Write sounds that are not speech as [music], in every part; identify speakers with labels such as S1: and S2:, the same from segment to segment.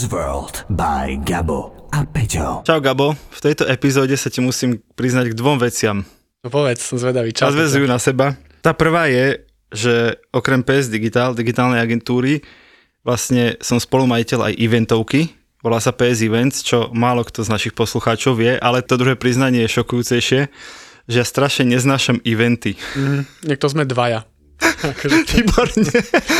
S1: Buzzworld by Gabo a Peťo.
S2: Čau Gabo, v tejto epizóde sa ti musím priznať k dvom veciam.
S3: No povedz, som zvedavý. Čau.
S2: Nadvezujú na seba. Tá prvá je, že okrem PS Digital, digitálnej agentúry, vlastne som spolumajiteľ aj eventovky, volá sa PS Events, čo málo kto z našich poslucháčov vie, ale to druhé priznanie je šokujúcejšie, že ja strašne neznášam eventy.
S3: Mm, niekto sme dvaja. Akože
S2: Výborne.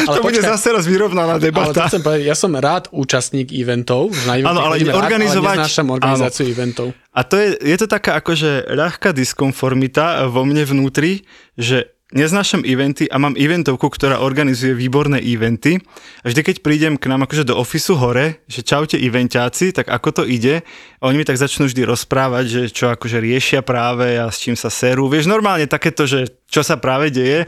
S3: Ale
S2: to bude
S3: počkaj.
S2: zase raz vyrovnaná
S3: Ale to
S2: debata.
S3: chcem povedať, ja som rád účastník eventov. Na eventy
S2: Áno, ale
S3: chodíme rád,
S2: organizovať-
S3: Ale organizáciu eventov.
S2: A to je, je to taká akože ľahká diskonformita vo mne vnútri, že neznášam eventy a mám eventovku, ktorá organizuje výborné eventy. A vždy, keď prídem k nám akože do ofisu hore, že čaute eventáci, tak ako to ide, a oni mi tak začnú vždy rozprávať, že čo akože riešia práve a s čím sa serú. Vieš, normálne takéto, že čo sa práve deje.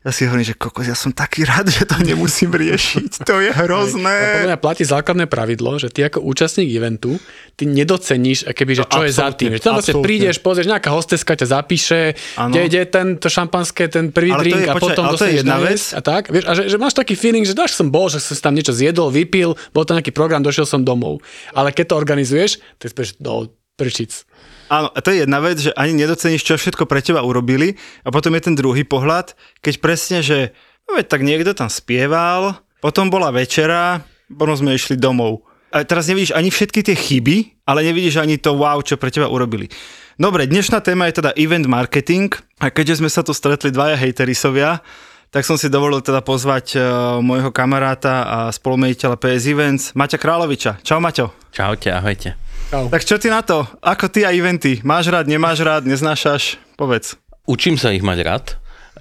S2: Ja si hovorím, že kokos, ja som taký rád, že to nemusím riešiť. To je
S3: Ale podľa
S2: hrozné.
S3: mňa platí základné pravidlo, že ty ako účastník eventu, ty nedoceníš, keby, že
S2: No,
S3: čo je za tým. Že tam vlastne prídeš, pozrieš, nejaká hosteska ťa zapíše,
S2: Áno.
S3: kde ide tento šampanské, ten prvý
S2: Ale
S3: drink
S2: je-
S3: a
S2: počkaj,
S3: potom
S2: to je
S3: dostaneš
S2: jedna
S3: na
S2: vec.
S3: a tak. Vieš, a že, že, máš taký feeling, že dáš som bol, že som tam niečo zjedol, vypil, bol to nejaký program, došiel som domov. Ale keď to organizuješ, tak si povieš, do prčic.
S2: Áno, a to je jedna vec, že ani nedoceníš, čo všetko pre teba urobili a potom je ten druhý pohľad, keď presne, že no veď tak niekto tam spieval, potom bola večera, potom sme išli domov. A teraz nevidíš ani všetky tie chyby, ale nevidíš ani to wow, čo pre teba urobili. Dobre, dnešná téma je teda event marketing a keďže sme sa tu stretli dvaja hejterisovia, tak som si dovolil teda pozvať uh, môjho kamaráta a spolumejiteľa PS Events, Maťa Královiča. Čau Maťo.
S4: Čaute, ahojte.
S2: Tak čo ty na to? Ako ty a eventy? Máš rád, nemáš rád, neznášaš? Povedz.
S4: Učím sa ich mať rád,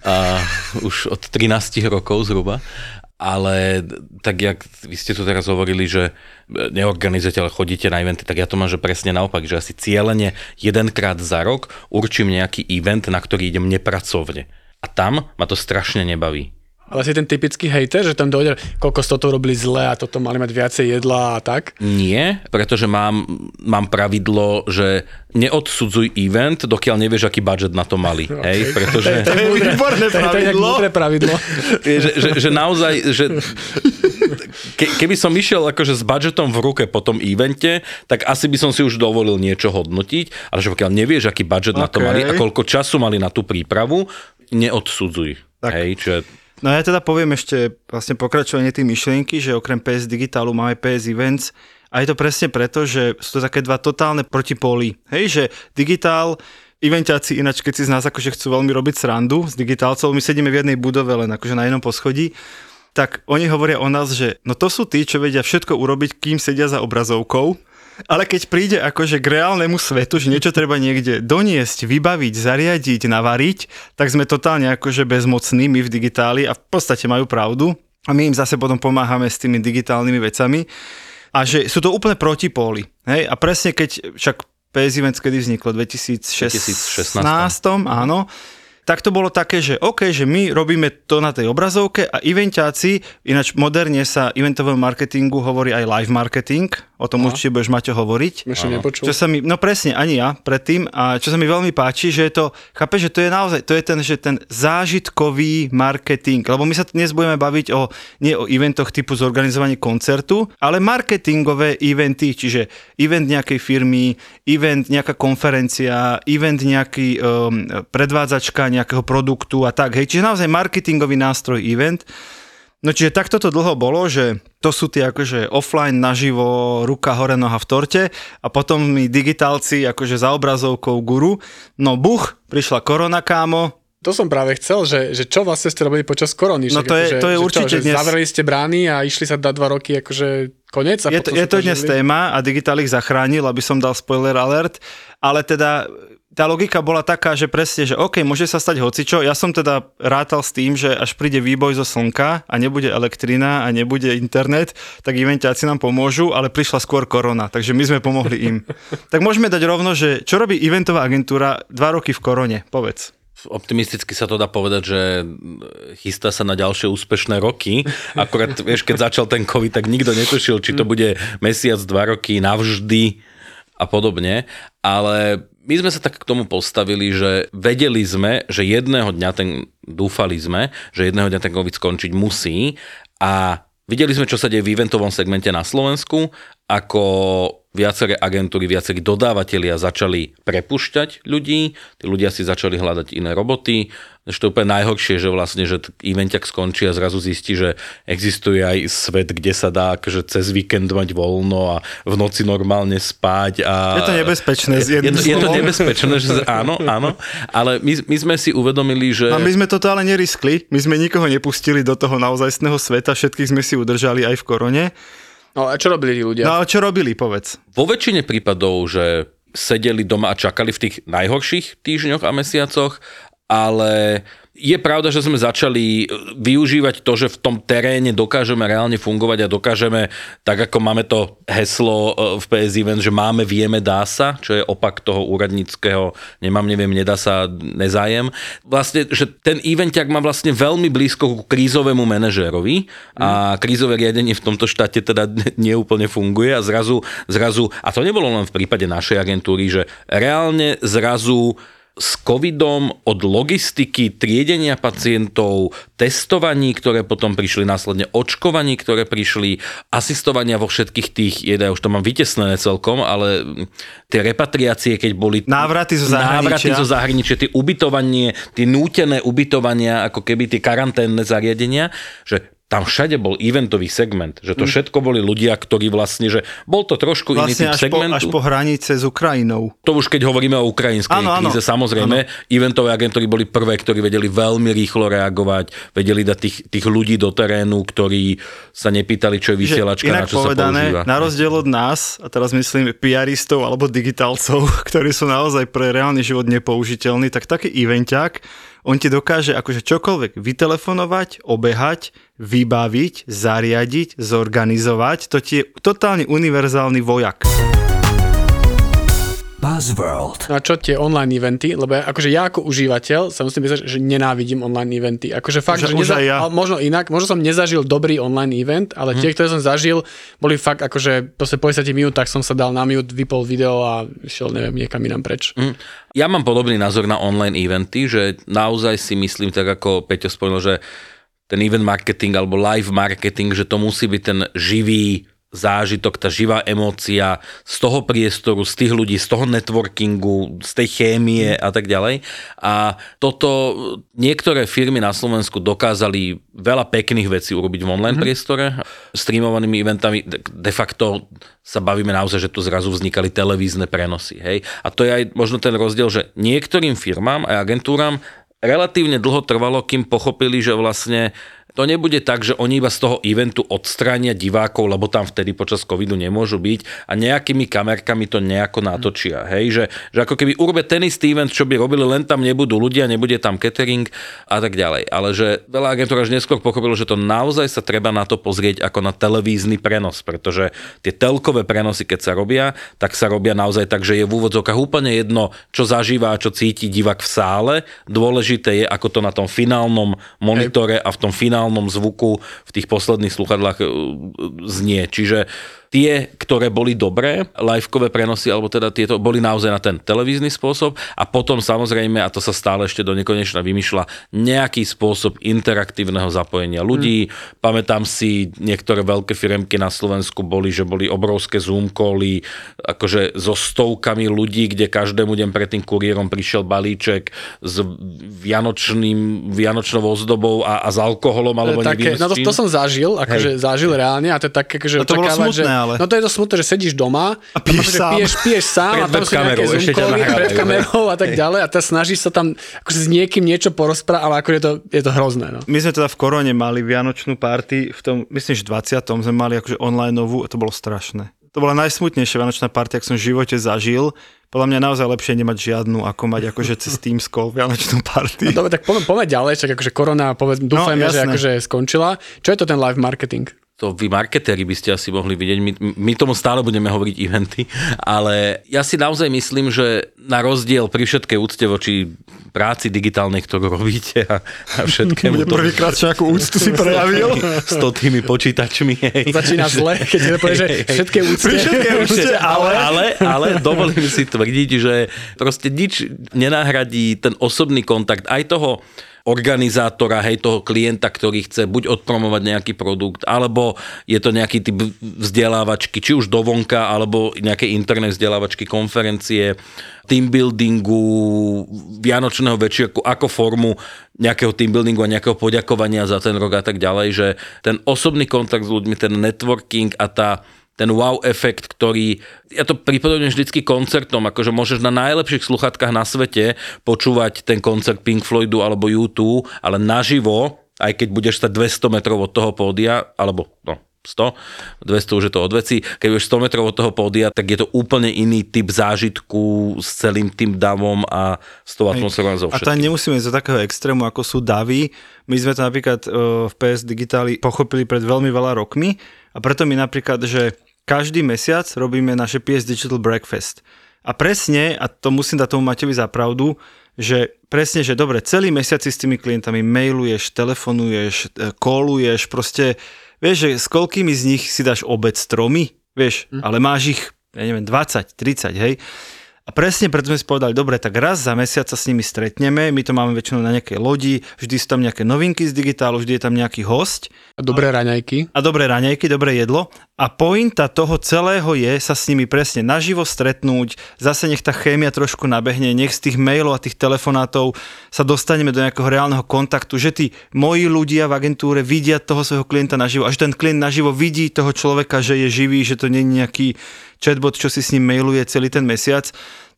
S4: a už od 13 rokov zhruba, ale tak jak vy ste tu teraz hovorili, že neorganizujete, ale chodíte na eventy, tak ja to mám, že presne naopak, že asi cieľene jedenkrát za rok určím nejaký event, na ktorý idem nepracovne. A tam ma to strašne nebaví.
S3: Ale si ten typický hejter, že tam dojde, koľko toto robili zle a toto mali mať viacej jedla a tak.
S4: Nie, pretože mám, mám pravidlo, že neodsudzuj event, dokiaľ nevieš, aký budget na to mali. [laughs] Okay. Hej, pretože...
S3: To je
S2: výborné
S3: je- to je
S2: pravidlo.
S3: pravidlo. [laughs]
S4: že, že, že naozaj, že ke, keby som išiel akože s budžetom v ruke po tom evente, tak asi by som si už dovolil niečo hodnotiť, ale že pokiaľ nevieš, aký budget na to mali a koľko času mali na tú prípravu, neodsudzuj.
S2: Tak.
S4: Hej, čiže
S2: No ja teda poviem ešte vlastne pokračovanie tej myšlienky, že okrem PS Digitálu máme PS Events a je to presne preto, že sú to také dva totálne protipóly. Hej, že digitál, eventáci ináč, keď si z nás akože chcú veľmi robiť srandu s digitálcov, my sedíme v jednej budove len akože na jednom poschodí, tak oni hovoria o nás, že no to sú tí, čo vedia všetko urobiť, kým sedia za obrazovkou, ale keď príde akože k reálnemu svetu, že niečo treba niekde doniesť, vybaviť, zariadiť, navariť, tak sme totálne akože bezmocní my v digitáli a v podstate majú pravdu. A my im zase potom pomáhame s tými digitálnymi vecami. A že sú to úplne protipóly. Hej? A presne keď však PS Events kedy vzniklo? 2016?
S4: 2016.
S2: áno. Tak to bolo také, že OK, že my robíme to na tej obrazovke a eventáci, ináč moderne sa eventovému marketingu hovorí aj live marketing, o tom
S3: Aha.
S2: určite budeš Maťo hovoriť. Čo sa mi, no presne, ani ja predtým, a čo sa mi veľmi páči, že je to, chápe, že to je naozaj, to je ten, že ten zážitkový marketing, lebo my sa dnes budeme baviť o, nie o eventoch typu zorganizovanie koncertu, ale marketingové eventy, čiže event nejakej firmy, event nejaká konferencia, event nejaký um, predvádzačka nejakého produktu a tak, hej, čiže naozaj marketingový nástroj event. No čiže takto to dlho bolo, že to sú tie akože offline naživo, ruka hore, noha v torte a potom mi digitálci akože za obrazovkou guru. No buch, prišla korona, kámo,
S3: To som práve chcel, že, že čo vlastne ste robili počas korony?
S2: No
S3: Však
S2: to je-
S3: akože,
S2: to je
S3: že
S2: určite
S3: čo, že
S2: dnes-
S3: Zavreli ste brány a išli sa dať dva roky akože konec? A
S2: Je to, je to dnes téma a Digital ich zachránil, aby som dal spoiler alert, ale teda tá logika bola taká, že presne, že OK, môže sa stať hocičo. Ja som teda rátal s tým, že až príde výboj zo slnka a nebude elektrina a nebude internet, tak eventáci nám pomôžu, ale prišla skôr korona, takže my sme pomohli im. [laughs] tak môžeme dať rovno, že čo robí eventová agentúra dva roky v korone, povedz.
S4: Optimisticky sa to dá povedať, že chystá sa na ďalšie úspešné roky. Akorát, vieš, keď začal ten COVID, tak nikto netušil, či to bude mesiac, dva roky, navždy a podobne. Ale my sme sa tak k tomu postavili, že vedeli sme, že jedného dňa ten, dúfali sme, že jedného dňa ten COVID skončiť musí. A videli sme, čo sa deje v eventovom segmente na Slovensku, ako viaceré agentúry, viacerí dodávateľia začali prepušťať ľudí, tí ľudia si začali hľadať iné roboty. Ešte to úplne najhoršie, že vlastne, že evenťak skončí a zrazu zistí, že existuje aj svet, kde sa dá akože cez víkend mať voľno a v noci normálne spať. A...
S2: Je to nebezpečné.
S4: Je, je, je to nebezpečné, že áno, áno, ale my, my sme si uvedomili, že...
S2: A my sme toto ale neriskli, my sme nikoho nepustili do toho naozajstného sveta, všetkých sme si udržali aj v korone.
S3: No a čo robili tí ľudia?
S2: No a čo robili, povedz.
S4: Vo väčšine prípadov, že sedeli doma a čakali v tých najhorších týždňoch a mesiacoch, ale je pravda, že sme začali e, využívať to, že v tom teréne dokážeme reálne fungovať a dokážeme, tak ako máme to heslo e, v PS Event, že máme, vieme, dá sa, čo je opak toho úradníckého nemám, neviem, nedá sa, nezájem. Vlastne, že ten evenťak má vlastne veľmi blízko ku krízovému manažérovi a krízové riadenie v tomto štáte teda [laughs] neúplne funguje a zrazu, zrazu, a to nebolo len v prípade našej agentúry, že reálne zrazu s covidom od logistiky, triedenia pacientov, testovaní, ktoré potom prišli následne, očkovaní, ktoré prišli, asistovania vo všetkých tých, ja už to mám vytesnené celkom, ale tie repatriácie, keď boli...
S2: Návraty zo zahraničia.
S4: Návraty zo zahraničia, tie ubytovanie, tie nútené ubytovania, ako keby tie karanténne zariadenia, že tam všade bol eventový segment, že to mm. všetko boli ľudia, ktorí vlastne, že bol to trošku
S2: vlastne
S4: iný typ
S2: až
S4: segmentu.
S2: Po, až po hranice s Ukrajinou.
S4: To už keď hovoríme o ukrajinskej
S2: Áno, áno.
S4: kríze, samozrejme, eventové agentúry boli prvé, ktorí vedeli veľmi rýchlo reagovať, vedeli dať tých, tých ľudí do terénu, ktorí sa nepýtali, čo je vysielačka,
S2: Že
S4: na čo
S2: povedané,
S4: sa používa.
S2: na rozdiel od nás, a teraz myslím PRistov alebo digitálcov, [laughs] ktorí sú naozaj pre reálny život nepoužiteľní, tak taký evenťák, on ti dokáže akože čokoľvek vytelefonovať, obehať, vybaviť, zariadiť, zorganizovať. To ti je totálne univerzálny vojak.
S1: Buzzworld.
S3: No a čo tie online eventy? Lebo ja, akože ja ako užívateľ sa musím myslieť, že nenávidím online eventy. Akože fakt,
S2: Že
S3: že, neza-
S2: ja.
S3: ale možno inak, možno som nezažil dobrý online event, ale
S2: Mhm.
S3: tie, ktoré som zažil, boli fakt akože po 10 minútach som sa dal na mute, vypol video a šiel neviem niekam inám preč.
S4: Mm. Ja mám podobný názor na online eventy, že naozaj si myslím, tak ako Peťo spomenul, že ten event marketing alebo live marketing, že to musí byť ten živý zážitok, tá živá emócia z toho priestoru, z tých ľudí, z toho networkingu, z tej chémie a tak ďalej. A toto niektoré firmy na Slovensku dokázali veľa pekných vecí urobiť v online priestore. Streamovanými eventami de facto sa bavíme naozaj, že tu zrazu vznikali televízne prenosy. Hej? A to je aj možno ten rozdiel, že niektorým firmám a agentúram relatívne dlho trvalo, kým pochopili, že vlastne to nebude tak, že oni iba z toho eventu odstránia divákov, lebo tam vtedy počas covidu nemôžu byť a nejakými kamerkami to nejako natočia. Hej? Že, že ako keby urobia ten istý event, čo by robili, len tam nebudú ľudia, nebude tam catering a tak ďalej. Ale že veľa agentúr až neskôr pochopilo, že to naozaj sa treba na to pozrieť ako na televízny prenos, pretože tie telkové prenosy, keď sa robia, tak sa robia naozaj tak, že je v úvodzovkách úplne jedno, čo zažíva a čo cíti divák v sále. Dôležité je, ako to na tom finálnom monitore a v tom finálnom zvuku v tých posledných sluchadlách e, znie. Čiže tie, ktoré boli dobré, livekové prenosy, alebo teda tieto, boli naozaj na ten televízny spôsob a potom samozrejme, a to sa stále ešte do nekonečna vymýšľa, nejaký spôsob interaktívneho zapojenia ľudí. Hmm. Pamätám si, niektoré veľké firemky na Slovensku boli, že boli obrovské Zoom cally, akože so stovkami ľudí, kde každému deň pred tým kuriérom prišiel balíček s vianočným, vianočnou ozdobou a, a s alkoholom, alebo
S3: také,
S4: neviem
S3: no to,
S4: s čím.
S3: to som zažil, akože zažil reálne a to je také, akože
S2: No to bolo
S3: očakávať, že,
S2: smutné, ale.
S3: No to je to smutné, že sedíš doma
S2: A piješ
S3: že
S2: sám.
S3: Piješ, piješ sám
S4: Pred
S3: a tam sú nejaké zoomkoly pred kamerou a tak ďalej a teraz snažíš sa tam akože s niekým niečo porozprávať, ale ako je to, je to hrozné. No.
S2: My sme teda v korone mali vianočnú party, v tom, myslím, že 20. sme mali akože online novú a to bolo strašné. to bola najsmutnejšia Vianočná party, ak som v živote zažil. Podľa mňa naozaj lepšie nemať žiadnu, ako mať akože cez Teams call Vianočnú party.
S3: No dobre, tak poďme, poďme ďalej, však akože korona, povedz, dúfajme, že
S2: jasné.
S3: akože skončila. Čo je to ten live marketing?
S4: To vy marketéri by ste asi mohli vidieť, my, my tomu stále budeme hovoriť eventy, ale ja si naozaj myslím, že na rozdiel pri všetkej úcte voči práci digitálnej, ktorú robíte a, a všetkému to,
S2: Prvýkrát nejakú úctu si prejavil. [laughs]
S4: s to tými počítačmi. Hej.
S3: Začína zle, keď ti to povie, že všetké úcte.
S2: Pri všetkej úcte, ale...
S4: ale, ale dovolím si tvrdiť, že proste nič nenahradí ten osobný kontakt aj toho organizátora, hej, toho klienta, ktorý chce buď odpromovať nejaký produkt, alebo je to nejaký typ vzdelávačky, či už dovonka, alebo nejaké interné vzdelávačky, konferencie, team buildingu, vianočného večierku, ako formu nejakého team buildingu a nejakého poďakovania za ten rok a tak ďalej, že ten osobný kontakt s ľuďmi, ten networking a tá ten wow efekt, ktorý, ja to pripodobňujem vždycky koncertom, akože môžeš na najlepších sluchatkách na svete počúvať ten koncert Pink Floydu alebo U2, ale naživo, aj keď budeš stať 200 metrov od toho pódia, alebo no, 100, 200 už je to od veci, keď budeš 100 metrov od toho pódia, tak je to úplne iný typ zážitku s celým tým davom a s tou atmosférou so
S2: A ani nemusíme ísť do takého extrému, ako sú davy. My sme to napríklad e, v PS Digitali pochopili pred veľmi veľa rokmi a preto my napríklad, že každý mesiac robíme naše PS Digital Breakfast. A presne, a to musím dať tomu Matevi za pravdu, že presne, že dobre, celý mesiac si s tými klientami mailuješ, telefonuješ, e, koluješ, proste, vieš, že s koľkými z nich si dáš obed s tromi, vieš, ale máš ich, ja neviem, 20, 30, hej. A presne preto sme si povedali, dobre, tak raz za mesiac sa s nimi stretneme, my to máme väčšinou na nejakej lodi, vždy sú tam nejaké novinky z digitálu, vždy je tam nejaký host
S3: A dobré raňajky.
S2: a dobré raňajky, dobré jedlo. A pointa toho celého je sa s nimi presne naživo stretnúť, zase nech tá chémia trošku nabehne, nech z tých mailov a tých telefonátov sa dostaneme do nejakého reálneho kontaktu, že tí moji ľudia v agentúre vidia toho svojho klienta naživo a že ten klient naživo vidí toho človeka, že je živý, že to nie je nejaký chatbot, čo si s ním mailuje celý ten mesiac.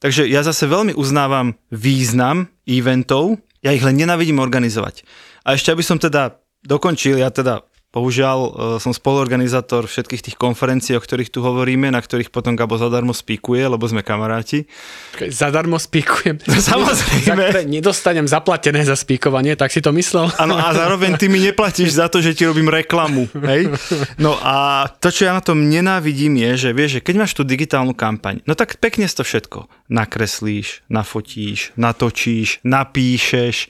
S2: Takže ja zase veľmi uznávam význam eventov, ja ich len nenavidím organizovať. A ešte aby som teda dokončil, ja teda Bohužiaľ, e, som spoluorganizátor všetkých tých konferencií, o ktorých tu hovoríme, na ktorých potom Gabo zadarmo spíkuje, lebo sme kamaráti.
S3: Zadarmo spíkujem. [laughs]
S2: Samozrejme.
S3: Za- Nedostanem zaplatené za spíkovanie, tak si to myslel?
S2: Áno, a zároveň ty mi neplatíš za to, že ti robím reklamu. Hej? No a to, čo ja na tom nenávidím, je, že vieš, že keď máš tú digitálnu kampaň, no tak pekne si to všetko nakreslíš, nafotíš, natočíš, napíšeš,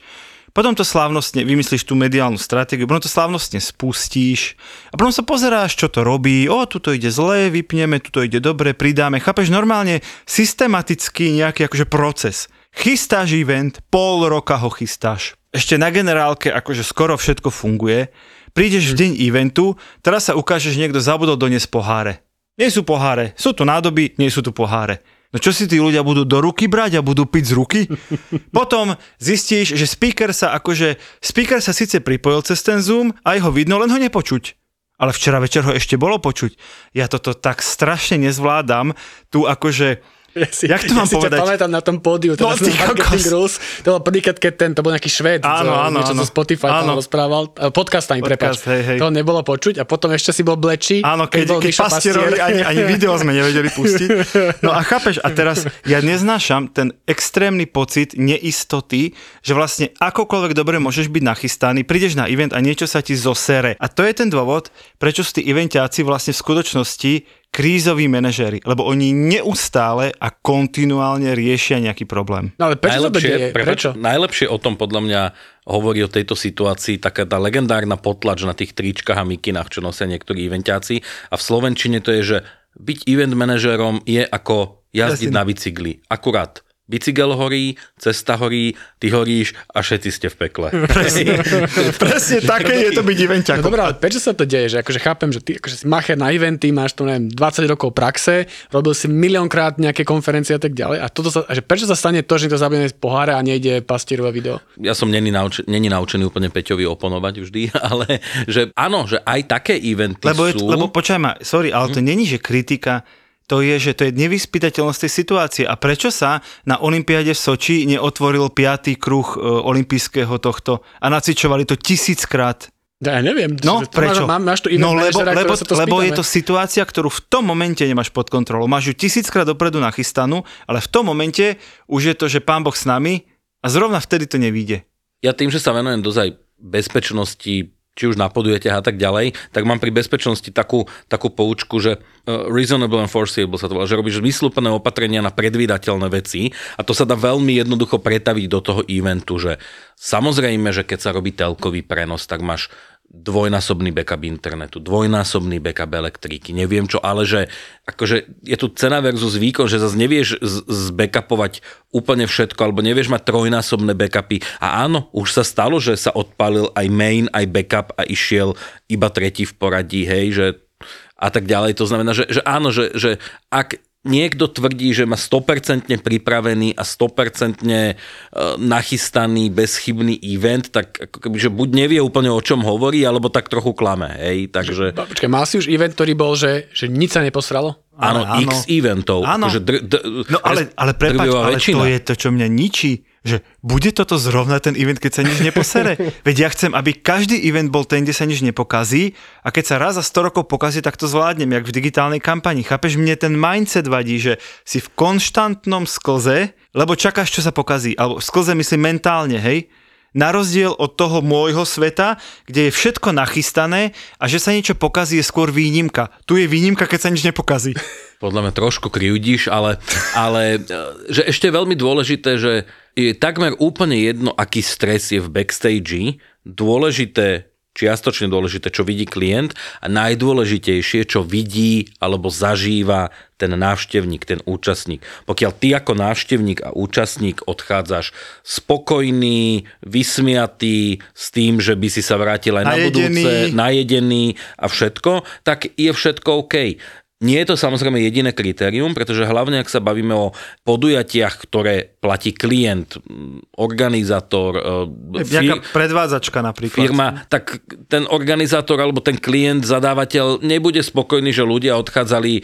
S2: potom to slávnostne, vymyslíš tú mediálnu stratégiu, potom to slávnostne spustíš a potom sa pozeráš, čo to robí, o, tuto ide zle, vypneme, tuto ide dobre, pridáme, chápeš, normálne systematicky nejaký akože proces. Chystáš event, pol roka ho chystáš. Ešte na generálke akože skoro všetko funguje, prídeš v deň eventu, teraz sa ukáže, že niekto zabudol doniesť poháre. Nie sú poháre, sú tu nádoby, nie sú tu poháre. No čo si tí ľudia budú do ruky brať a budú piť z ruky? [laughs] Potom zistíš, že speaker sa akože, speaker sa síce pripojil cez ten Zoom, aj ho vidno, len ho nepočuť. Ale včera večer ho ešte bolo počuť. Ja toto tak strašne nezvládam, tu akože,
S3: Ja si,
S2: Jak to
S3: ja
S2: mám
S3: si
S2: povedať?
S3: ťa pamätám na tom pódiu,
S2: No, ty
S3: na Marketing. Rules. To bol prvýkrát, keď ten, to bol nejaký švéd,
S2: Áno, áno,
S3: niečo
S2: áno.
S3: zo Spotify tam
S2: Áno.
S3: rozprával, eh, podcastami,
S2: Podcast,
S3: prepáč.
S2: hej, hej.
S3: To nebolo počuť a potom ešte si bol blečí.
S2: Áno, keď, keď
S3: Mišo
S2: pastierovi
S3: Pastier.
S2: ani, ani video sme nevedeli pustiť. No a chápeš, a teraz ja neznášam ten extrémny pocit neistoty, že vlastne akokoľvek dobre môžeš byť nachystaný, prídeš na event a niečo sa ti zosere. A to je ten dôvod, prečo sú tí eventáci vlastne v skutočnosti krízoví manažéri, lebo oni neustále a kontinuálne riešia nejaký problém.
S3: No ale prečo to deje?
S4: prepáč,
S3: Prečo?
S4: najlepšie o tom podľa mňa hovorí o tejto situácii taká tá legendárna potlač na tých tričkách a mikinách, čo nosia niektorí eventáci. A v Slovenčine to je, že byť event manažerom je ako jazdiť
S2: Jasne.
S4: na bicykli. Akurát bicykel horí, cesta horí, ty horíš a všetci ste v pekle. [laughs]
S2: Presne, presne také je to byť
S3: No
S2: evenťakom.
S3: dobré, ale prečo sa to deje? Že akože chápem, že ty akože si macher na eventy, máš tu neviem, 20 rokov praxe, robil si miliónkrát nejaké konferencie a tak ďalej. A, toto sa, a že prečo sa stane to, že to zabije z pohára a nejde pastierové video?
S4: ja som není, nauč- není naučený úplne Peťovi oponovať vždy, [laughs] ale že áno, že aj také eventy
S2: Lebo, je,
S4: sú...
S2: lebo počkaj ma, sorry, ale to není, že kritika, to je, že to je nevyspytateľnosť tej situácie. A prečo sa na Olympiáde v Soči neotvoril piatý kruh e, olympijského tohto a nacvičovali to tisíckrát?
S3: Ja neviem.
S2: No,
S3: to
S2: prečo?
S3: Máš, máš tu
S2: no, lebo,
S3: manažera,
S2: lebo,
S3: sa to
S2: lebo je to situácia, ktorú v tom momente nemáš pod kontrolou. Máš ju tisíckrát dopredu nachystanú, ale v tom momente už je to, že pán Boh s nami a zrovna vtedy to nevíde.
S4: Ja tým, že sa venujem dozaj bezpečnosti, či už na podujatiach a tak ďalej, tak mám pri bezpečnosti takú, takú poučku, že uh, reasonable and foreseeable sa to volá, že robíš zmysluplné opatrenia na predvídateľné veci a to sa dá veľmi jednoducho pretaviť do toho eventu, že samozrejme, že keď sa robí telkový prenos, tak máš dvojnásobný backup internetu, dvojnásobný backup elektriky, neviem čo, ale že akože je tu cena versus výkon, že zase nevieš z- zbackupovať úplne všetko, alebo nevieš mať trojnásobné backupy. A áno, už sa stalo, že sa odpálil aj main, aj backup a išiel iba tretí v poradí, hej, že a tak ďalej. To znamená, že, že áno, že, že ak niekto tvrdí, že má 100% pripravený a 100% e, nachystaný, bezchybný event, tak že buď nevie úplne o čom hovorí, alebo tak trochu klame, hej, takže...
S3: Počkaj, mal si už event, ktorý bol, že, že nič sa neposralo?
S4: Áno,
S2: áno.
S4: x eventov.
S2: Áno.
S4: Akože dr, dr,
S2: No ale, ale prepáč, ale
S4: väčšina.
S2: to je to, čo mňa ničí, že bude toto zrovna ten event, keď sa nič neposere. [laughs] Veď ja chcem, aby každý event bol ten, kde sa nič nepokazí a keď sa raz za 100 rokov pokazí, tak to zvládnem, jak v digitálnej kampani. Chápeš, mne ten mindset vadí, že si v konštantnom sklze, lebo čakáš, čo sa pokazí. Alebo sklze myslím mentálne, hej? Na rozdiel od toho môjho sveta, kde je všetko nachystané a že sa niečo pokazí je skôr výnimka. Tu je výnimka, keď sa nič nepokazí. [laughs]
S4: podľa mňa trošku krivdíš, ale, ale e, že ešte veľmi dôležité, že je takmer úplne jedno, aký stres je v backstage, dôležité, čiastočne dôležité, čo vidí klient a najdôležitejšie, čo vidí alebo zažíva ten návštevník, ten účastník. Pokiaľ ty ako návštevník a účastník odchádzaš spokojný, vysmiatý, s tým, že by si sa vrátil aj na
S2: Najedený.
S4: budúce, najedený a všetko, tak je všetko OK. Nie je to samozrejme jediné kritérium, pretože hlavne ak sa bavíme o podujatiach, ktoré platí klient, organizátor, e,
S2: Nejaká
S4: fir-
S2: predvádzačka napríklad.
S4: firma, tak ten organizátor alebo ten klient, zadávateľ nebude spokojný, že ľudia odchádzali e,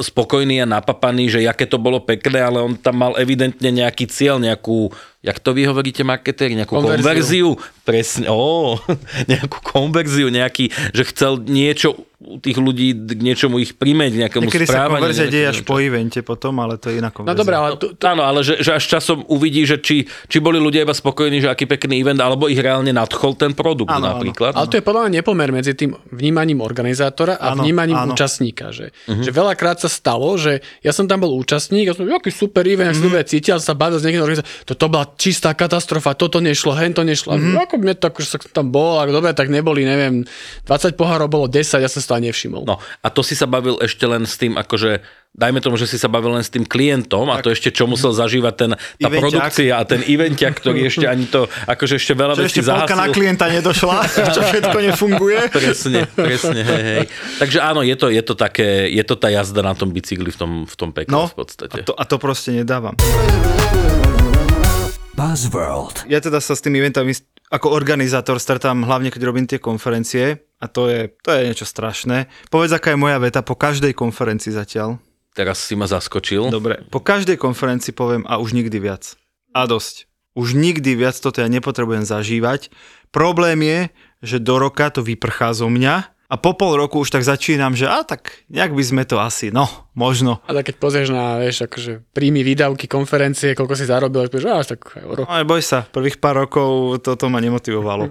S4: spokojní a napapaní, že jaké to bolo pekné, ale on tam mal evidentne nejaký cieľ, nejakú, jak to vy hovoríte marketéri, nejakú
S3: Konverziu.
S4: konverziu. Presne, ó, [laughs] nejakú konverziu, nejaký, že chcel niečo tých ľudí k niečomu ich primeť, k nejakému
S2: Niekedy sa
S4: správaniu.
S2: konverzia deje až po evente potom, ale to je iná
S3: No
S2: konverzia.
S3: dobré, ale tu, tu,
S4: Áno, ale že, že až časom uvidí, že či, či boli ľudia iba spokojní, že aký pekný event, alebo ich reálne nadchol ten produkt
S2: Áno, áno.
S4: napríklad.
S3: ale tu je podľa mňa nepomer medzi tým vnímaním organizátora a
S2: Áno,
S3: vnímaním
S2: áno.
S3: účastníka. Že,
S4: Mhm.
S3: že veľakrát sa stalo, že ja som tam bol účastník a som aký super event, mm-hmm.
S2: Mhm.
S3: dobre cítil, sa bavil s niekým organizátorom, to, to bola čistá katastrofa, toto nešlo, hen to nešlo.
S2: Mhm.
S3: Mm-hmm. Ako mne tak, že som tam bol, ako dobre, tak neboli, neviem, 20 pohárov bolo 10, ja som sa to ani nevšimol.
S4: No a to si sa bavil ešte len s tým, akože dajme tomu, že si sa bavil len s tým klientom a to ešte čo musel zažívať ten, tá
S2: Eventiak.
S4: produkcia a ten eventiak, ktorý [laughs] ešte ani to, akože ešte veľa
S2: Čo
S4: vecí
S2: ešte polka na
S4: zahasil.
S2: klienta nedošla, [laughs] [laughs] čo všetko nefunguje.
S4: Presne, presne, hej, hej. Takže áno, je to, je to také, je to tá jazda na tom bicykli v tom, v tom pekle
S2: No,
S4: v podstate.
S2: a to, a to proste nedávam.
S1: Buzzworld.
S2: Ja teda sa s tými eventami ako organizátor stretávam hlavne, keď robím tie konferencie a to je, to je niečo strašné. Povedz, aká je moja veta po každej konferencii zatiaľ.
S4: Teraz si ma zaskočil.
S2: Dobre, po každej konferencii poviem a už nikdy viac. A dosť. Už nikdy viac toto ja nepotrebujem zažívať. Problém je, že do roka to vyprchá zo mňa a po pol roku už tak začínam, že a tak nejak by sme to asi, no, možno.
S3: Ale keď pozrieš na, vieš, akože príjmy, výdavky, konferencie, koľko si zarobil, tak povieš, až tak euro.
S2: No boj sa, prvých pár rokov toto ma nemotivovalo.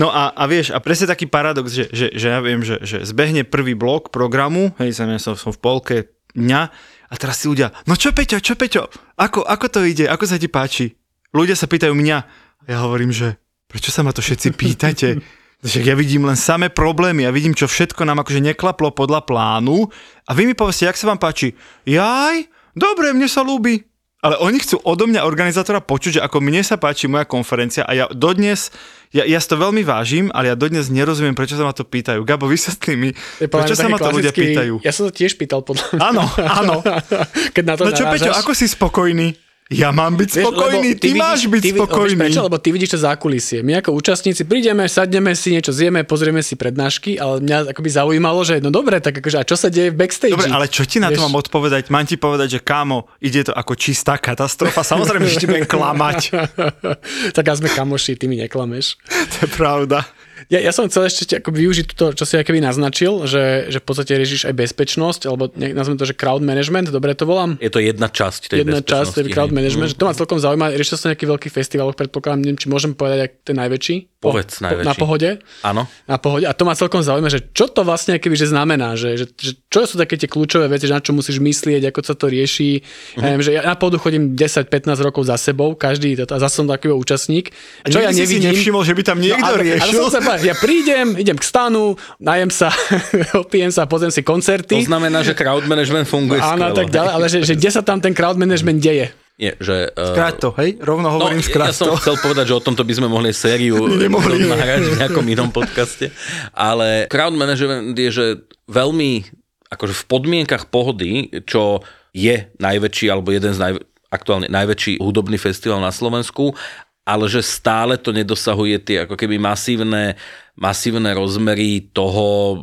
S2: No a, a vieš, a presne taký paradox, že, že, že ja viem, že, že zbehne prvý blok programu, hej, som, som, som v polke dňa a teraz si ľudia, no čo Peťo, čo Peťo, ako, ako to ide, ako sa ti páči? Ľudia sa pýtajú mňa, ja hovorím, že prečo sa ma to všetci pýtate? Že ja vidím len samé problémy, ja vidím, čo všetko nám akože neklaplo podľa plánu a vy mi povedzte, jak sa vám páči. Jaj, dobre, mne sa ľúbi. Ale oni chcú odo mňa organizátora počuť, že ako mne sa páči moja konferencia a ja dodnes, ja, ja si to veľmi vážim, ale ja dodnes nerozumiem, prečo sa ma to pýtajú. Gabo, vysvetli mi,
S3: To je
S2: prečo sa ma to ľudia pýtajú.
S3: Ja som sa tiež pýtal podľa mňa.
S2: Áno, áno. [laughs]
S3: Keď na to
S2: No čo, Peťo,
S3: narážaš.
S2: ako si spokojný? Ja mám byť
S3: Vieš,
S2: spokojný,
S3: lebo
S2: ty,
S3: vidíš-
S2: máš byť
S3: ty, vi-
S2: spokojný.
S3: Vieš prečo? Lebo ty vidíš to zákulisie. My ako účastníci prídeme, sadneme si, niečo zjeme, pozrieme si prednášky, ale mňa akoby zaujímalo, že no dobre, tak akože a čo sa deje v backstage?
S2: Dobre, ale čo ti na to
S3: Vieš-
S2: mám odpovedať? Mám ti povedať, že kámo, ide to ako čistá katastrofa. Samozrejme, že ti budem klamať. [laughs]
S3: tak a sme kamoši, ty mi neklameš.
S2: To je pravda.
S3: Ja, ja som chcel ešte ako využiť to, čo si keby naznačil, že, že v podstate riešiš aj bezpečnosť, alebo nejak nazvem to, že crowd management, dobre to volám?
S4: Je to jedna časť tej
S3: Jedna časť, tej crowd management, že to ma celkom zaujíma. Riešil som nejaký veľký festival, predpokladám, neviem, či môžem povedať, ak ten najväčší.
S4: Povedz
S3: po,
S4: najväčší.
S3: Na pohode.
S4: Áno.
S3: Na pohode. A to ma celkom zaujíma, že čo to vlastne keby, že znamená, že, že, že čo sú také tie kľúčové veci, že na čo musíš myslieť, ako sa to rieši.
S4: Mhm.
S3: Ja neviem, že ja na pohodu chodím 10-15 rokov za sebou, každý, a zase som taký účastník. Čo ja
S2: Nikdy si
S3: nevidím.
S2: nevšimol, že by tam niekto
S3: ale, ale
S2: riešil?
S3: Povedal, ja prídem, idem k stanu, najem sa, [laughs] opijem sa, pozriem si koncerty.
S4: To znamená, že crowd management funguje
S3: Áno,
S4: skvelo.
S3: tak ďalej, ale že, že kde sa tam ten crowd management deje?
S4: Nie, že... Uh,
S2: to, hej? Rovno
S4: No,
S2: hovorím
S4: ja
S2: skrát
S4: som
S2: to.
S4: chcel povedať, že o tomto by sme mohli sériu [laughs]
S2: Nemohli.
S4: nahrať v nejakom inom podcaste, ale crowd management je, že veľmi akože v podmienkach pohody, čo je najväčší alebo jeden z naj, aktuálne najväčší hudobný festival na Slovensku, ale že stále to nedosahuje tie ako keby masívne, masívne rozmery toho,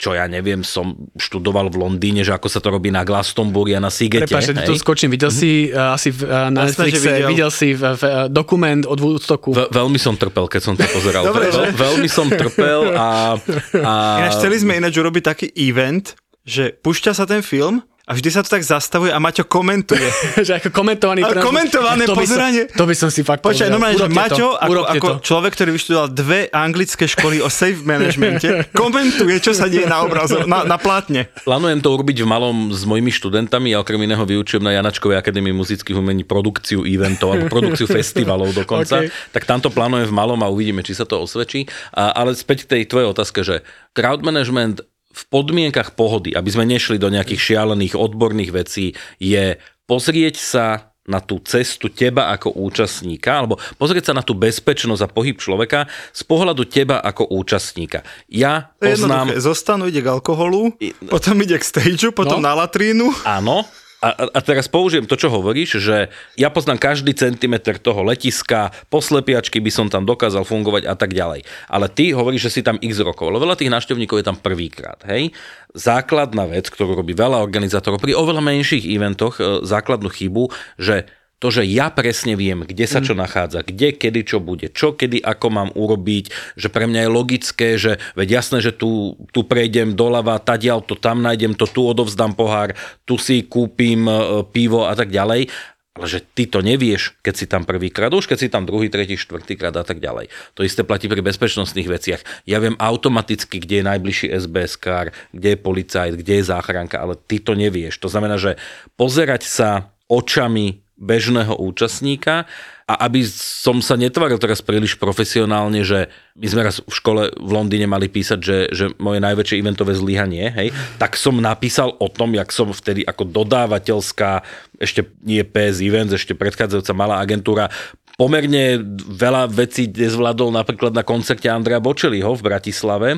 S4: čo ja neviem, som študoval v Londýne, že ako sa to robí na Glastonbury a na Sigete.
S3: Prepač, že tu
S4: hej?
S3: skočím. Videl si uh, asi v, uh, na
S2: Jasné, že
S3: Netflixe,
S2: videl.
S3: videl si v, v, uh, dokument od Woodstocku.
S4: Ve- veľmi som trpel, keď som to pozeral.
S2: Dobre, že?
S4: veľmi som trpel a... a
S2: Ináč chceli sme ináč urobiť taký event, že púšťa sa ten film a vždy sa to tak zastavuje a Maťo komentuje. [laughs]
S3: že ako komentovaný
S2: Ale komentované
S3: to by som-
S2: pozeranie.
S3: To by som si fakt
S2: Počkaj, normálne, že Maťo,
S3: to,
S2: ako, ako
S3: to.
S2: človek, ktorý vyštudoval dve anglické školy o safe managemente, [laughs] komentuje, čo sa deje na obrazu, na, na plátne.
S4: Plánujem to urobiť v malom s mojimi študentami. Ja okrem iného vyučujem na Janačkovej akadémii muzických umení produkciu eventov alebo produkciu [laughs] festivalov dokonca.
S3: OK.
S4: Tak tamto plánujem v malom a uvidíme, či sa to osvedčí. A, ale späť k tej tvojej otázke, že crowd management v podmienkach pohody, aby sme nešli do nejakých šialených odborných vecí, je pozrieť sa na tú cestu teba ako účastníka, alebo pozrieť sa na tú bezpečnosť a pohyb človeka z pohľadu teba ako účastníka. Ja poznám...
S2: jednoduché. Zostanú, ide k alkoholu, potom ide k stageu, potom
S3: No.
S2: na latrínu.
S4: Áno. A, a- teraz použijem to, čo hovoríš, že ja poznám každý centimetr toho letiska, poslepiačky by som tam dokázal fungovať a tak ďalej. Ale ty hovoríš, že si tam x rokov, ale veľa tých návštevníkov je tam prvýkrát, hej? Základná vec, ktorú robí veľa organizátorov pri oveľa menších eventoch, e, základnú chybu, že to, že ja presne viem, kde sa čo nachádza, kde, kedy, čo bude, čo, kedy, ako mám urobiť, že pre mňa je logické, že veď jasné, že tu, tu prejdem doľava, tadiaľ to tam nájdem to, tu odovzdám pohár, tu si kúpim e, pivo a tak ďalej. Ale že ty to nevieš, keď si tam prvýkrát, už keď si tam druhý, tretí, štvrtýkrát a tak ďalej. To isté platí pri bezpečnostných veciach. Ja viem automaticky, kde je najbližší SBS kár, kde je policajt, kde je záchranka, ale ty to nevieš. To znamená, že pozerať sa očami bežného účastníka a aby som sa netvaril teraz príliš profesionálne, že my sme raz v škole v Londýne mali písať, že, že moje najväčšie eventové zlyhanie, hej, tak som napísal o tom, jak som vtedy ako dodávateľská, ešte nie PS Events, ešte predchádzajúca malá agentúra, pomerne veľa vecí nezvládol napríklad na koncerte Andrea Bočeliho v Bratislave.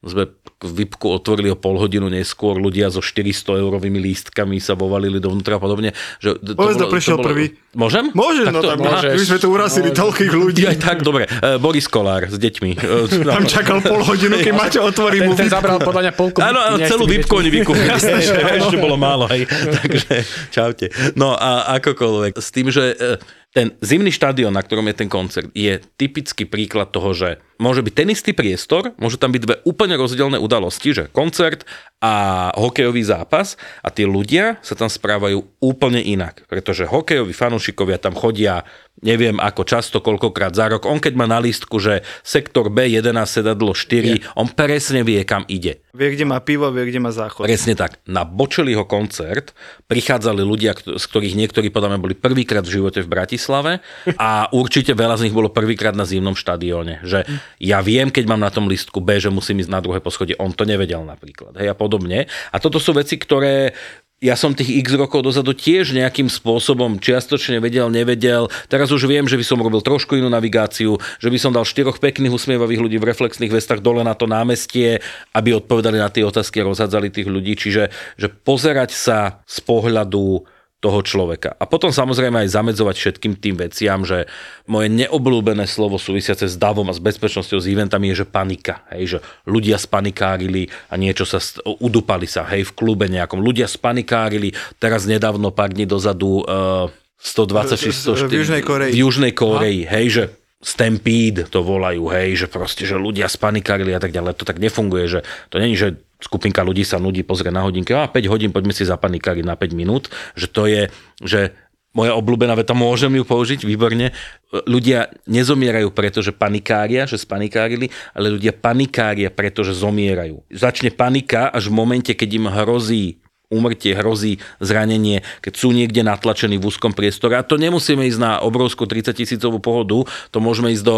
S4: Sme VIPku otvorili o pol hodinu neskôr, ľudia so 400 eurovými lístkami sa vovalili dovnútra a podobne. Že to
S2: Povedz,
S4: bolo-
S2: prišiel
S4: to bolo-
S2: prvý.
S4: Môžem?
S2: Môžeš,
S4: Tak
S2: no
S4: to-
S2: tak
S3: môžeš.
S2: my sme tu urazili toľkých [laughs] ľudí.
S4: Aj tak, dobre. E, Boris Kolár s deťmi. E,
S2: Tam čakal pol hodinu, keď [laughs] Maťo otvorí
S3: Ten,
S2: mu
S3: ten zabral podľa mňa polku.
S4: Áno, celú
S3: byť
S4: výpku oni vykúpili. [laughs] Ešte bolo málo, hej. Takže čaute. No a akokoľvek. S tým, že e, ten zimný štadión, na ktorom je ten koncert, je typický príklad toho, že môže byť ten istý priestor, môžu tam byť dve úplne rozdielne udalosti, že koncert a hokejový zápas a tí ľudia sa tam správajú úplne inak, pretože hokejoví fanúšikovia tam chodia neviem ako často, koľkokrát za rok. On keď má na lístku, že sektor B 11 sedadlo 4, on presne vie, kam ide.
S2: Vie, kde má pivo, vie, kde má záchod.
S4: Presne tak. Na Bočeliho koncert prichádzali ľudia, z ktorých niektorí podľa mňa boli prvýkrát v živote v Bratislave [laughs] a určite veľa z nich bolo prvýkrát na zimnom štadióne. Že ja viem, keď mám na tom listku B, že musím ísť na druhé poschodie. On to nevedel napríklad. Hej, a podobne. A toto sú veci, ktoré ja som tých x rokov dozadu tiež nejakým spôsobom čiastočne vedel, nevedel. Teraz už viem, že by som robil trošku inú navigáciu, že by som dal štyroch pekných usmievavých ľudí v reflexných vestách dole na to námestie, aby odpovedali na tie otázky a rozhádzali tých ľudí. Čiže že pozerať sa z pohľadu toho človeka. A potom samozrejme aj zamedzovať všetkým tým veciam, že moje neobľúbené slovo súvisiace s davom a s bezpečnosťou, s eventami je, že panika. Hej, že ľudia spanikárili a niečo sa, st- udupali sa, hej, v klube nejakom. Ľudia spanikárili, teraz nedávno pár dní dozadu uh, 120 či
S2: V- v- v
S4: 104
S2: Južnej Koreji.
S4: v Južnej Koreji, hej, že stampede to volajú, hej, že proste, že ľudia spanikárili a tak ďalej. To tak nefunguje, že to není, že skupinka ľudí sa nudí, pozrie na hodinky, a 5 hodín, poďme si zapanikáriť na 5 minút, že to je, že moja obľúbená veta, môžem ju použiť, výborne. Ľudia nezomierajú, pretože panikária, že spanikárili, ale ľudia panikária, pretože zomierajú. Začne panika až v momente, keď im hrozí úmrtie, hrozí zranenie, keď sú niekde natlačení v úzkom priestore. A to nemusíme ísť na obrovskú 30 tisícovú pohodu, to môžeme ísť do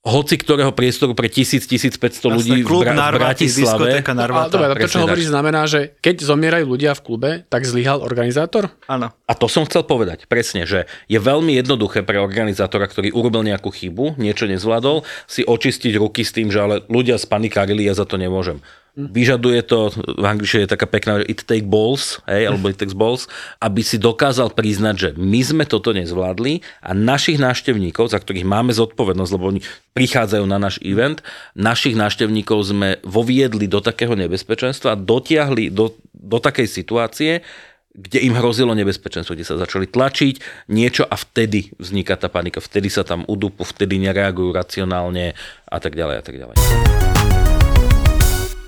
S4: hoci ktorého priestoru pre 1000-1500 ľudí
S2: klub
S4: v, Bra- v
S2: Narvaty,
S4: Bratislave.
S2: diskotéka
S3: A
S2: Narvata.
S3: dobre, to, čo hovoríš, znamená, že keď zomierajú ľudia v klube, tak zlyhal organizátor?
S2: Áno.
S4: A to som chcel povedať, presne, že je veľmi jednoduché pre organizátora, ktorý urobil nejakú chybu, niečo nezvládol, si očistiť ruky s tým, že ale ľudia spanikárili, ja za to nemôžem. Vyžaduje to, v angličtine je taká pekná, it take balls, hej, alebo it takes balls, aby si dokázal priznať, že my sme toto nezvládli a našich návštevníkov, za ktorých máme zodpovednosť, lebo oni prichádzajú na náš event, našich návštevníkov sme voviedli do takého nebezpečenstva a dotiahli do, do takej situácie, kde im hrozilo nebezpečenstvo, kde sa začali tlačiť niečo a vtedy vzniká tá panika, vtedy sa tam udúpu, vtedy nereagujú racionálne a tak ďalej a tak ďalej.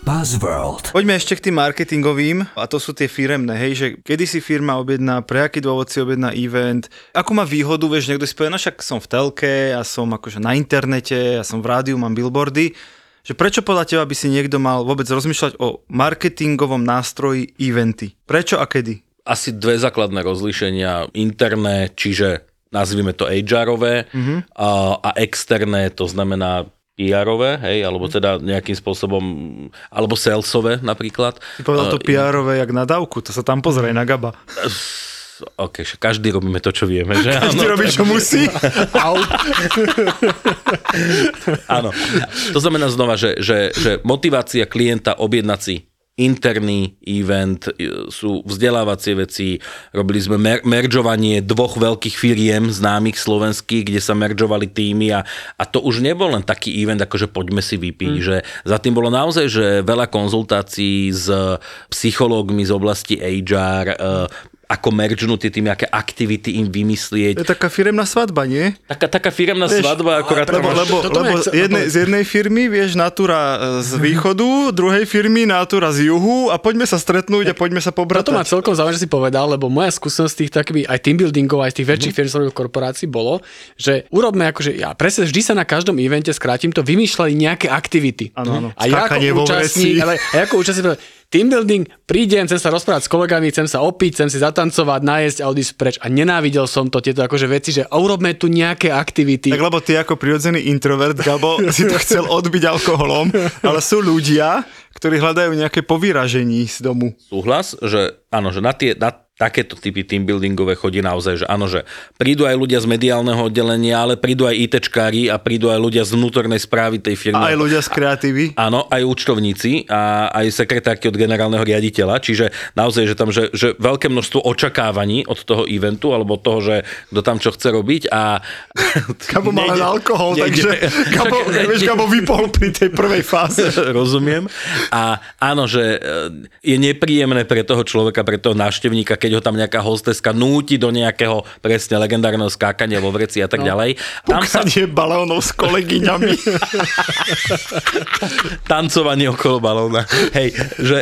S1: Buzzworld.
S2: Poďme ešte k tým marketingovým, a to sú tie firemné, hej, že kedy si firma objedná, pre aký dôvod si objedná event, akú má výhodu, vieš, niekto si povie, no však som v telke, ja som akože na internete, ja som v rádiu, mám billboardy, že prečo podľa teba by si niekto mal vôbec rozmýšľať o marketingovom nástroji eventy? Prečo a kedy?
S4: Asi dve základné rozlíšenia, interné, čiže nazvime to HR-ové mm-hmm. a, a externé, to znamená PR-ové, hej, alebo teda nejakým spôsobom, alebo salesové napríklad.
S2: Ty povedal to PR-ové jak na dávku, to sa tam pozrie na Gaba.
S4: OK, každý robíme to, čo vieme, že [laughs]
S2: Každý
S4: áno,
S2: robí, čo musí. [laughs]
S4: áno. To znamená znova, že, že, že motivácia klienta objednať si interný event, e, sú vzdelávacie veci, robili sme mer- meržovanie dvoch veľkých firiem známych slovenských, kde sa meržovali týmy a, a to už nebol len taký event, ako že poďme si vypiť, mm. že za tým bolo naozaj, že veľa konzultácií s psychológmi z oblasti HR, e, ako meržnúť tie tými, aké aktivity im
S2: To
S4: vymyslieť.
S2: je taká firemná svadba, nie?
S4: Taká, taká firemná
S2: Vieš,
S4: svadba, akorát tam
S2: Lebo, lebo,
S3: toto
S2: lebo z, jednej, z jednej firmy, vieš, Natura e, z východu, druhej firmy Natura z juhu a poďme sa stretnúť a poďme sa pobratať.
S3: ma celkom zaujímavé, že si povedal, lebo moja skúsenosť tých takých aj team buildingov, aj z tých
S2: Mhm.
S3: väčších firm korporácií bolo, že urobme akože, ja presne vždy sa na každom evente, skrátim to, vymýšľali nejaké aktivity.
S2: Áno, áno.
S3: A ja ako účastník, ale ja ako účastník, team building, prídem, chcem sa rozprávať s kolegami, chcem sa opiť, chcem si zatancovať, nájsť a odísť preč. A nenávidel som to, tieto akože veci, že urobme tu nejaké aktivity.
S2: Tak lebo ty ako prirodzený introvert, Gabo, [laughs] si to chcel odbiť alkoholom, ale sú ľudia, ktorí hľadajú nejaké povyražení z domu.
S4: súhlas, že áno, že na, tie, na takéto typy team buildingové chodí naozaj, že áno, že prídu aj ľudia z mediálneho oddelenia, ale prídu aj ITčkári a prídu aj ľudia z vnútornej správy tej firmy.
S2: A aj ľudia z kreatívy.
S4: Áno, aj účtovníci a aj sekretárky od generálneho riaditeľa, čiže naozaj, že tam, že, že veľké množstvo očakávaní od toho eventu, alebo toho, že kto tam čo chce robiť a... [laughs]
S2: Gabo mal len alkohol,
S4: nejde-
S2: takže [laughs]
S4: Však-
S2: vieš, Gabo vypol pri tej prvej fáze. [laughs]
S4: Rozumiem. A áno, že e, je nepríjemné pre toho človeka, pre toho návštevníka, keď ho tam nejaká hosteska núti do nejakého presne legendárneho skákania vo vreci a tak ďalej. Tam sa
S2: Pukanie balónov s kolegyňami. [laughs]
S4: tancovanie okolo balóna. Hej, že...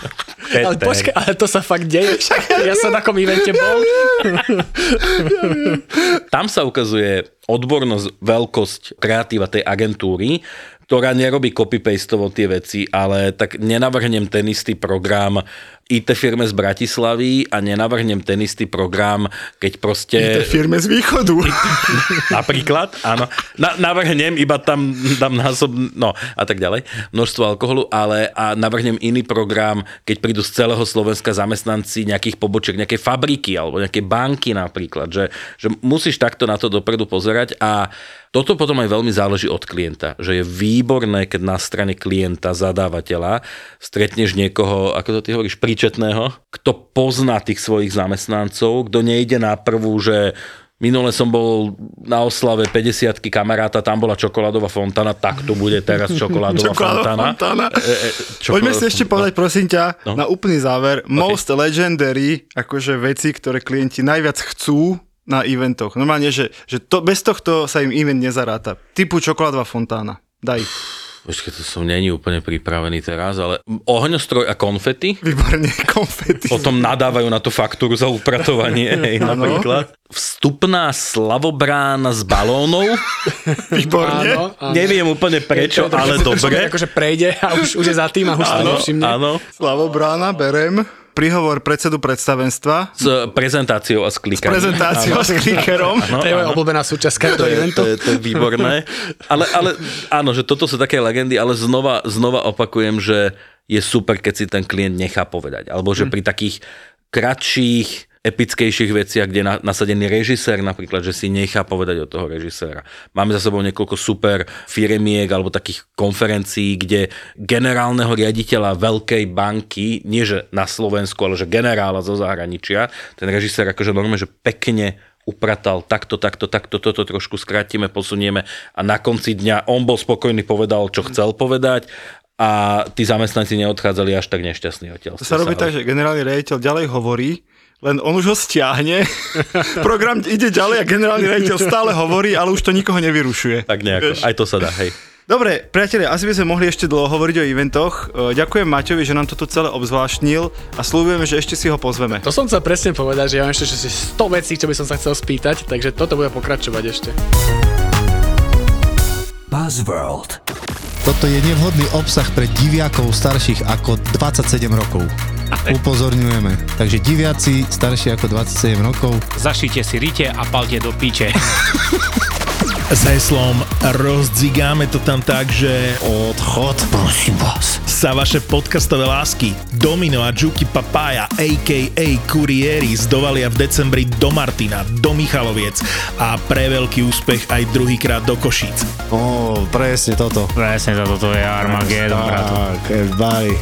S4: [laughs]
S3: ale počkaj, ale to sa fakt deje. Však ja som na takom evente bol. [laughs]
S4: Tam sa ukazuje odbornosť, veľkosť kreatíva tej agentúry, ktorá nerobí copy-pastovo tie veci, ale tak nenavrhnem ten istý program IT firme z Bratislavy a nenavrhnem ten istý program, keď proste...
S2: Tej firme z východu.
S4: Napríklad, áno. Na, navrhnem, iba tam dám násob, no a tak ďalej, množstvo alkoholu, ale a navrhnem iný program, keď prídu z celého Slovenska zamestnanci nejakých pobočiek, nejakej fabriky alebo nejaké banky napríklad, že, že musíš takto na to dopredu pozerať a toto potom aj veľmi záleží od klienta, že je výborné, keď na strane klienta, zadávateľa stretneš niekoho, ako to ty hovoríš, príčetného, kto pozná tých svojich zamestnancov, kto nejde na prvú, že Minule som bol na oslave 50 kamaráta, tam bola čokoládová fontána, tak tu bude teraz čokoládová, [laughs]
S2: Čokoládová
S4: fontána.
S2: fontána.
S4: E, e, čokolád-
S2: Poďme si ešte povedať, prosím ťa,
S4: No.
S2: na úplný záver, most legendary, akože veci, ktoré klienti najviac chcú na eventoch. Normálne, že, že to, bez tohto sa im event nezaráta. Typu čokoládová fontána. Daj.
S4: Počkaj, to som není úplne pripravený teraz, ale ohňostroj a konfety.
S2: Výborne, [laughs] konfety.
S4: Potom nadávajú na to faktúru za upratovanie, [laughs] hej, napríklad. Vstupná slavobrána s balónov. [laughs]
S2: Výborne.
S3: Áno, áno.
S4: Neviem úplne prečo,
S3: To- to-
S4: ale
S3: to- to- to-
S4: dobre.
S3: Akože prejde a už, už je za tým a už
S4: Áno,
S3: nevšimne.
S4: áno.
S2: Slavobrána, berem. Príhovor predsedu predstavenstva.
S4: S prezentáciou a s klikaním.
S2: Prezentáciou s klikerom.
S3: To je moja obľúbená súčasť
S4: To
S3: každého
S4: je,
S3: eventu.
S4: to, je, to je výborné. Ale, ale áno, že toto sú také legendy, ale znova, znova opakujem, že je super, keď si ten klient nechá povedať. Alebo že pri takých kratších, epickejších veciach, kde je na- nasadený režisér napríklad, že si nechá povedať od toho režiséra. Máme za sebou niekoľko super firemiek alebo takých konferencií, kde generálneho riaditeľa veľkej banky, nie že na Slovensku, ale že generála zo zahraničia, ten režisér akože normálne, že pekne upratal takto, takto, takto, toto trošku skrátime, posunieme a na konci dňa on bol spokojný, povedal, čo chcel povedať a tí zamestnanci neodchádzali až tak nešťastní odtiaľ.
S2: To sa robí tak, že generálny riaditeľ ďalej hovorí, len on už ho stiahne, [laughs] program ide ďalej a generálny riaditeľ stále hovorí, ale už to nikoho nevyrušuje.
S4: Tak nejako, aj to sa dá, hej.
S2: Dobre, priatelia, asi by sme mohli ešte dlho hovoriť o eventoch. E, Ďakujem Maťovi, že nám to tu celé obzvláštnil a slúbujeme, že ešte si ho pozveme.
S3: To som chcel presne povedať, že ja mám ešte že 100 vecí, čo by som sa chcel spýtať, takže toto bude pokračovať ešte.
S1: Buzzworld.
S5: Toto je nevhodný obsah pre diviakov starších ako 27 rokov. Upozorňujeme. Takže diviaci starší ako 27 rokov
S6: Zašite si rite a palte do piče. [laughs]
S7: s heslom rozdzigáme to tam tak, že
S1: Odchod, prosím vás.
S7: sa vaše podcastové lásky Domino a Juki Papaya a.k.a. Kurieri zdovalia v decembri do Martina, do Michaloviec a pre veľký úspech aj druhýkrát do Košíc.
S5: Ó, presne toto.
S6: Presne za toto je Armageddon, bratu.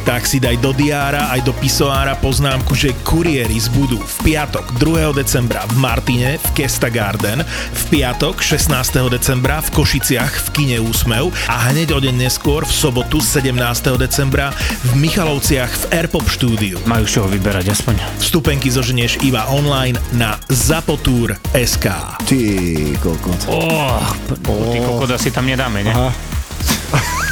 S5: Tak,
S7: si daj do diára aj do pisoára poznámku, že Kurieris budú v piatok 2. decembra v Martine v Kesta Garden, v piatok 16. decembra v Košiciach v kine Úsmev a hneď o deň neskôr v sobotu 17. decembra v Michalovciach v Airpop štúdiu.
S6: Majú čoho vyberať aspoň.
S7: Vstupenky zoženieš iba online na zapotur.sk.
S5: Ty kokot.
S6: Oh, ty kokot asi tam nedáme, ne?
S5: Aha. [laughs]